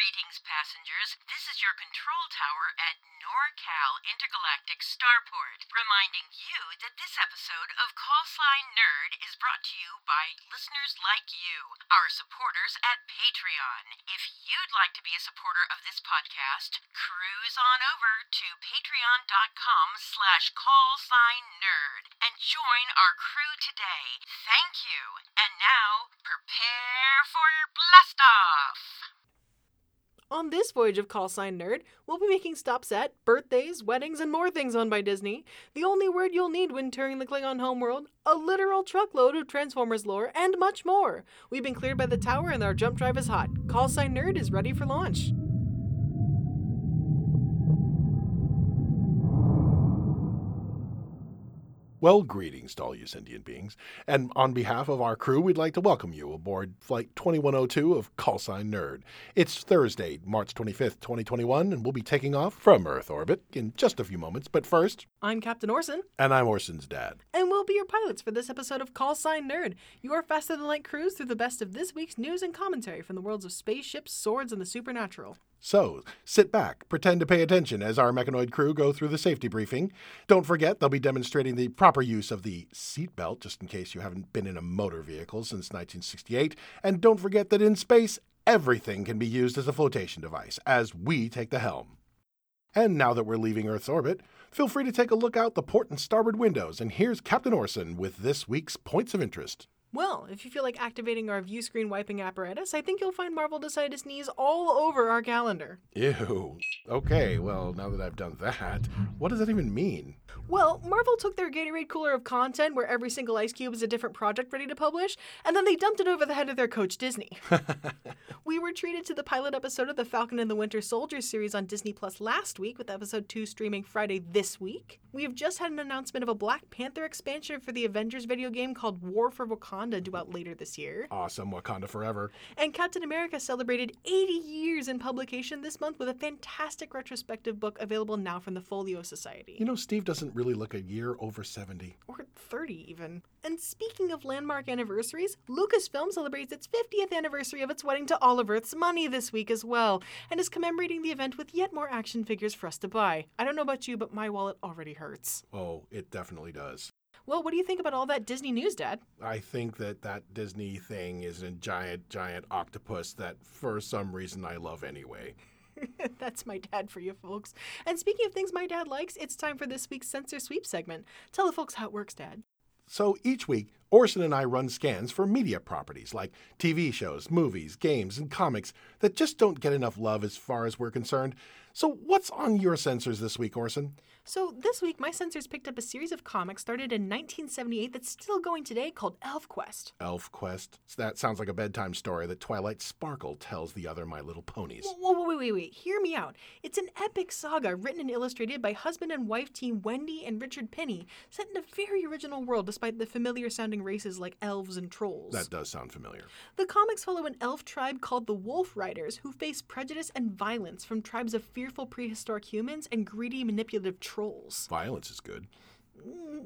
Greetings, passengers. This is your control tower at NorCal Intergalactic Starport, reminding you that this episode of Call Sign Nerd is brought to you by listeners like you, our supporters at Patreon. If you'd like to be a supporter of this podcast, cruise on over to patreon.com slash callsignnerd and join our crew today. Thank you. And now, prepare for your blast off! On this voyage of Call Sign Nerd, we'll be making stops at birthdays, weddings, and more things owned by Disney. The only word you'll need when touring the Klingon homeworld, a literal truckload of Transformers lore, and much more. We've been cleared by the tower and our jump drive is hot. Call Sign Nerd is ready for launch. Well, greetings to all you sentient beings. And on behalf of our crew, we'd like to welcome you aboard Flight 2102 of Callsign Nerd. It's Thursday, March 25th, 2021, and we'll be taking off from Earth orbit in just a few moments. But first, I'm Captain Orson, and I'm Orson's dad. and we'll be your pilots for this episode of Call Sign Nerd, your faster than light cruise through the best of this week's news and commentary from the worlds of spaceships, swords, and the supernatural. So, sit back, pretend to pay attention as our mechanoid crew go through the safety briefing. Don't forget, they'll be demonstrating the proper use of the seatbelt, just in case you haven't been in a motor vehicle since 1968. And don't forget that in space, everything can be used as a flotation device, as we take the helm. And now that we're leaving Earth's orbit, feel free to take a look out the port and starboard windows. And here's Captain Orson with this week's points of interest. Well, if you feel like activating our view screen wiping apparatus, I think you'll find Marvel decided to sneeze all over our calendar. Ew. Okay, well, now that I've done that, what does that even mean? Well, Marvel took their Gatorade cooler of content, where every single ice cube is a different project ready to publish, and then they dumped it over the head of their coach, Disney. we were treated to the pilot episode of the Falcon and the Winter Soldier series on Disney Plus last week, with episode 2 streaming Friday this week. We have just had an announcement of a Black Panther expansion for the Avengers video game called War for Wakanda due out later this year. Awesome, Wakanda forever. And Captain America celebrated 80 years in publication this month with a fantastic retrospective book available now from the Folio Society. You know, Steve doesn't really look a year over 70. or 30 even. And speaking of landmark anniversaries, Lucasfilm celebrates its 50th anniversary of its wedding to All of Earth's Money this week as well, and is commemorating the event with yet more action figures for us to buy. I don't know about you, but my wallet already hurts. Oh, it definitely does. Well, what do you think about all that Disney news, Dad? I think that that Disney thing is a giant, giant octopus that for some reason I love anyway. That's my dad for you folks. And speaking of things my dad likes, it's time for this week's Sensor Sweep segment. Tell the folks how it works, Dad. So each week, Orson and I run scans for media properties like TV shows, movies, games, and comics that just don't get enough love as far as we're concerned. So, what's on your sensors this week, Orson? So, this week, my sensors picked up a series of comics started in 1978 that's still going today called ElfQuest. Elf Quest. That sounds like a bedtime story that Twilight Sparkle tells the other My Little Ponies. Whoa, whoa, wait, wait, wait. Hear me out. It's an epic saga written and illustrated by husband and wife team Wendy and Richard Pini, set in a very original world despite the familiar sounding races like elves and trolls. That does sound familiar. The comics follow an elf tribe called the Wolf Riders who face prejudice and violence from tribes of fearful prehistoric humans and greedy manipulative trolls. Violence is good.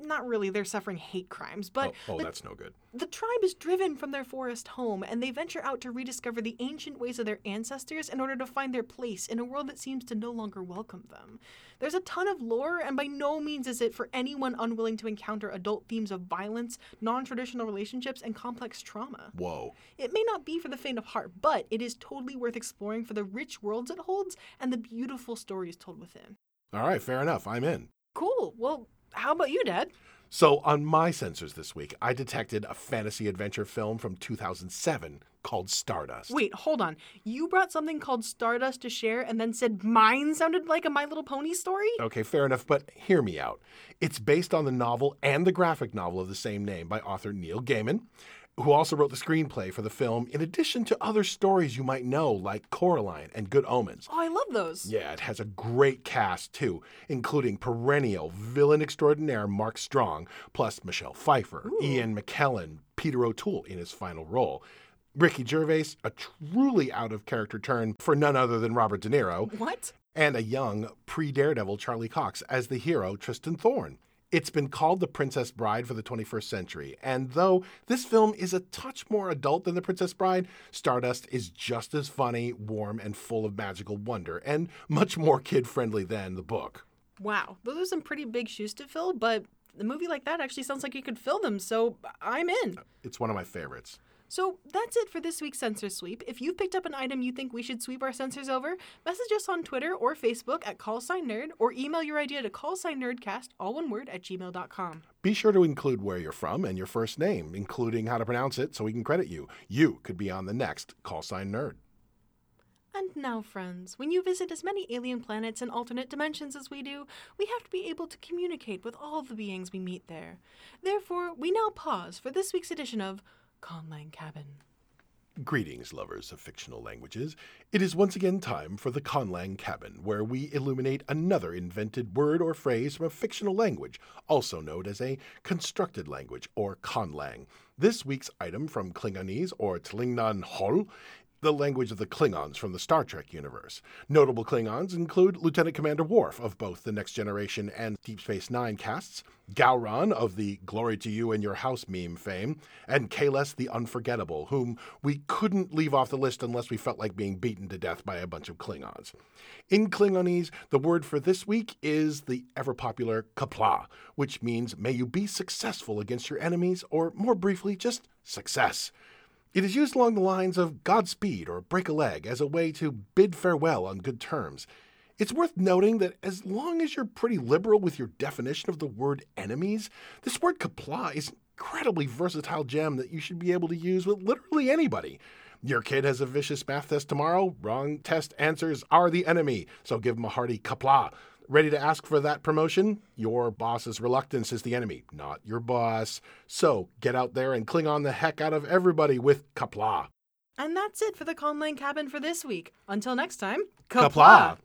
Not really, they're suffering hate crimes, but oh, oh the- that's no good. The tribe is driven from their forest home, and they venture out to rediscover the ancient ways of their ancestors in order to find their place in a world that seems to no longer welcome them. There's a ton of lore, and by no means is it for anyone unwilling to encounter adult themes of violence, non traditional relationships, and complex trauma. Whoa. It may not be for the faint of heart, but it is totally worth exploring for the rich worlds it holds and the beautiful stories told within. All right, fair enough. I'm in. Cool. Well, how about you, Dad? So, on my sensors this week, I detected a fantasy adventure film from 2007 called Stardust. Wait, hold on. You brought something called Stardust to share and then said mine sounded like a My Little Pony story? Okay, fair enough, but hear me out. It's based on the novel and the graphic novel of the same name by author Neil Gaiman, who also wrote the screenplay for the film, in addition to other stories you might know, like Coraline and Good Omens. Oh, I love those. Yeah, it has a great cast too, including perennial villain extraordinaire Mark Strong, plus Michelle Pfeiffer, Ian McKellen, Peter O'Toole in his final role. Ricky Gervais, a truly out of character turn for none other than Robert De Niro, What? and a young pre Daredevil Charlie Cox as the hero Tristan Thorn. It's been called The Princess Bride for the 21st century, and though this film is a touch more adult than The Princess Bride, Stardust is just as funny, warm, and full of magical wonder, and much more kid friendly than the book. Wow, those are some pretty big shoes to fill, but a movie like that actually sounds like you could fill them, so I'm in. It's one of my favorites. So that's it for this week's Sensor Sweep. If you've picked up an item you think we should sweep our sensors over, message us on Twitter or Facebook at callsignnerd or email your idea to callsignnerdcast, all one word, at gmail.com. Be sure to include where you're from and your first name, including how to pronounce it so we can credit you. You could be on the next Callsign Nerd. And now, friends, when you visit as many alien planets and alternate dimensions as we do, we have to be able to communicate with all the beings we meet there. Therefore, we now pause for this week's edition of Conlang Cabin. Greetings, lovers of fictional languages. It is once again time for the Conlang Cabin, where we illuminate another invented word or phrase from a fictional language, also known as a constructed language or Conlang. This week's item from Klingonese or tlhIngan Hol the language of the Klingons from the Star Trek universe. Notable Klingons include Lieutenant Commander Worf of both the Next Generation and Deep Space Nine casts, Gowron of the Glory to You and Your House meme fame, and Kahless the Unforgettable, whom we couldn't leave off the list unless we felt like being beaten to death by a bunch of Klingons. In Klingonese, the word for this week is the ever popular Qapla', which means may you be successful against your enemies, or more briefly, just success. It is used along the lines of Godspeed or break a leg as a way to bid farewell on good terms. It's worth noting that as long as you're pretty liberal with your definition of the word enemies, this word Qapla' is an incredibly versatile gem that you should be able to use with literally anybody. Your kid has a vicious math test tomorrow. Wrong test answers are the enemy, so give him a hearty Qapla'. Ready to ask for that promotion? Your boss's reluctance is the enemy, not your boss. So get out there and cling on the heck out of everybody with Qapla'. And that's it for the Conlang Cabin for this week. Until next time, Qapla'.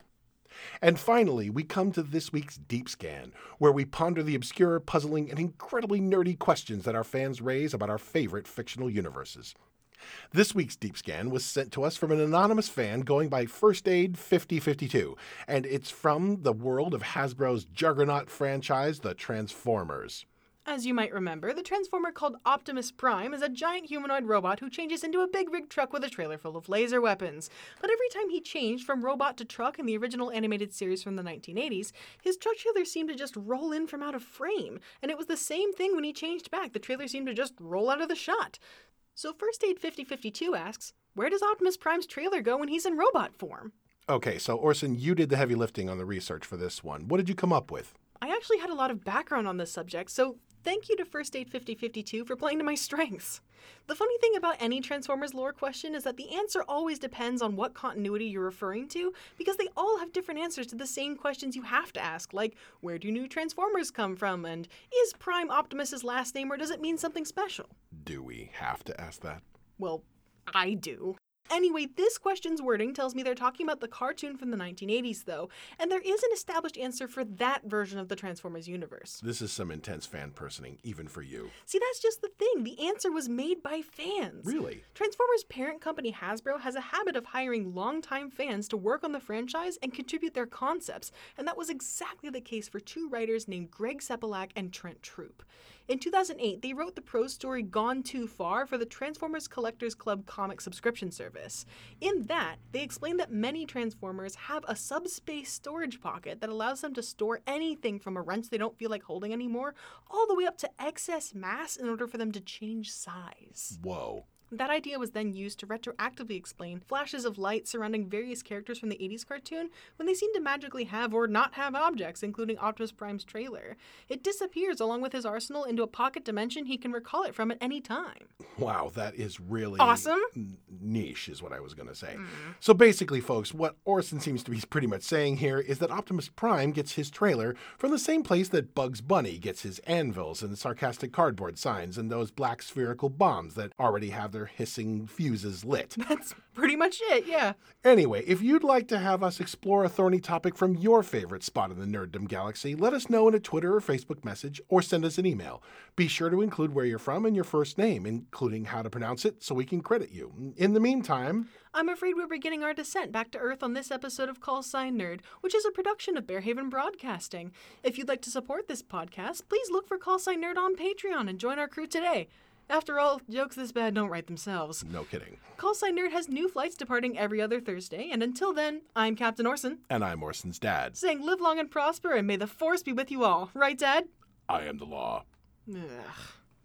And finally, we come to this week's Deep Scan, where we ponder the obscure, puzzling, and incredibly nerdy questions that our fans raise about our favorite fictional universes. This week's Deep Scan was sent to us from an anonymous fan going by First Aid 5052, and it's from the world of Hasbro's juggernaut franchise, The Transformers. As you might remember, the Transformer called Optimus Prime is a giant humanoid robot who changes into a big rig truck with a trailer full of laser weapons. But every time he changed from robot to truck in the original animated series from the 1980s, his truck trailer seemed to just roll in from out of frame. And it was the same thing when he changed back. The trailer seemed to just roll out of the shot. So First Aid 5052 asks, where does Optimus Prime's trailer go when he's in robot form? Okay, so Orson, you did the heavy lifting on the research for this one. What did you come up with? I actually had a lot of background on this subject, so thank you to First Aid 5052 for playing to my strengths. The funny thing about any Transformers lore question is that the answer always depends on what continuity you're referring to, because they all have different answers to the same questions you have to ask, like where do new Transformers come from, and is Prime Optimus's last name, or does it mean something special? Do we have to ask that? Well, I do. Anyway, this question's wording tells me they're talking about the cartoon from the 1980s, though, and there is an established answer for that version of the Transformers universe. This is some intense fan personing, even for you. See, that's just the thing. The answer was made by fans. Really? Transformers' parent company Hasbro has a habit of hiring longtime fans to work on the franchise and contribute their concepts, and that was exactly the case for two writers named Greg Sepelak and Trent Troop. In 2008, they wrote the prose story Gone Too Far for the Transformers Collectors Club comic subscription service. In that, they explain that many Transformers have a subspace storage pocket that allows them to store anything from a wrench they don't feel like holding anymore, all the way up to excess mass in order for them to change size. Whoa. That idea was then used to retroactively explain flashes of light surrounding various characters from the 80s cartoon when they seem to magically have or not have objects, including Optimus Prime's trailer. It disappears along with his arsenal into a pocket dimension he can recall it from at any time. Wow, that is really Awesome. n- niche, is what I was going to say. So basically, folks, what Orson seems to be pretty much saying here is that Optimus Prime gets his trailer from the same place that Bugs Bunny gets his anvils and sarcastic cardboard signs and those black spherical bombs that already have their their hissing fuses lit. That's pretty much it, yeah. Anyway, if you'd like to have us explore a thorny topic from your favorite spot in the nerddom galaxy, let us know in a Twitter or Facebook message or send us an email. Be sure to include where you're from and your first name, including how to pronounce it, so we can credit you. In the meantime, I'm afraid we're beginning our descent back to Earth on this episode of Call Sign Nerd, which is a production of Bearhaven Broadcasting. If you'd like to support this podcast, please look for Call Sign Nerd on Patreon and join our crew today. After all, jokes this bad don't write themselves. no kidding. Call Sign Nerd has new flights departing every other Thursday, and until then, I'm Captain Orson, And I'm Orson's dad. saying live long and prosper, and may the Force be with you all. Right, Dad? I am the law. Ugh.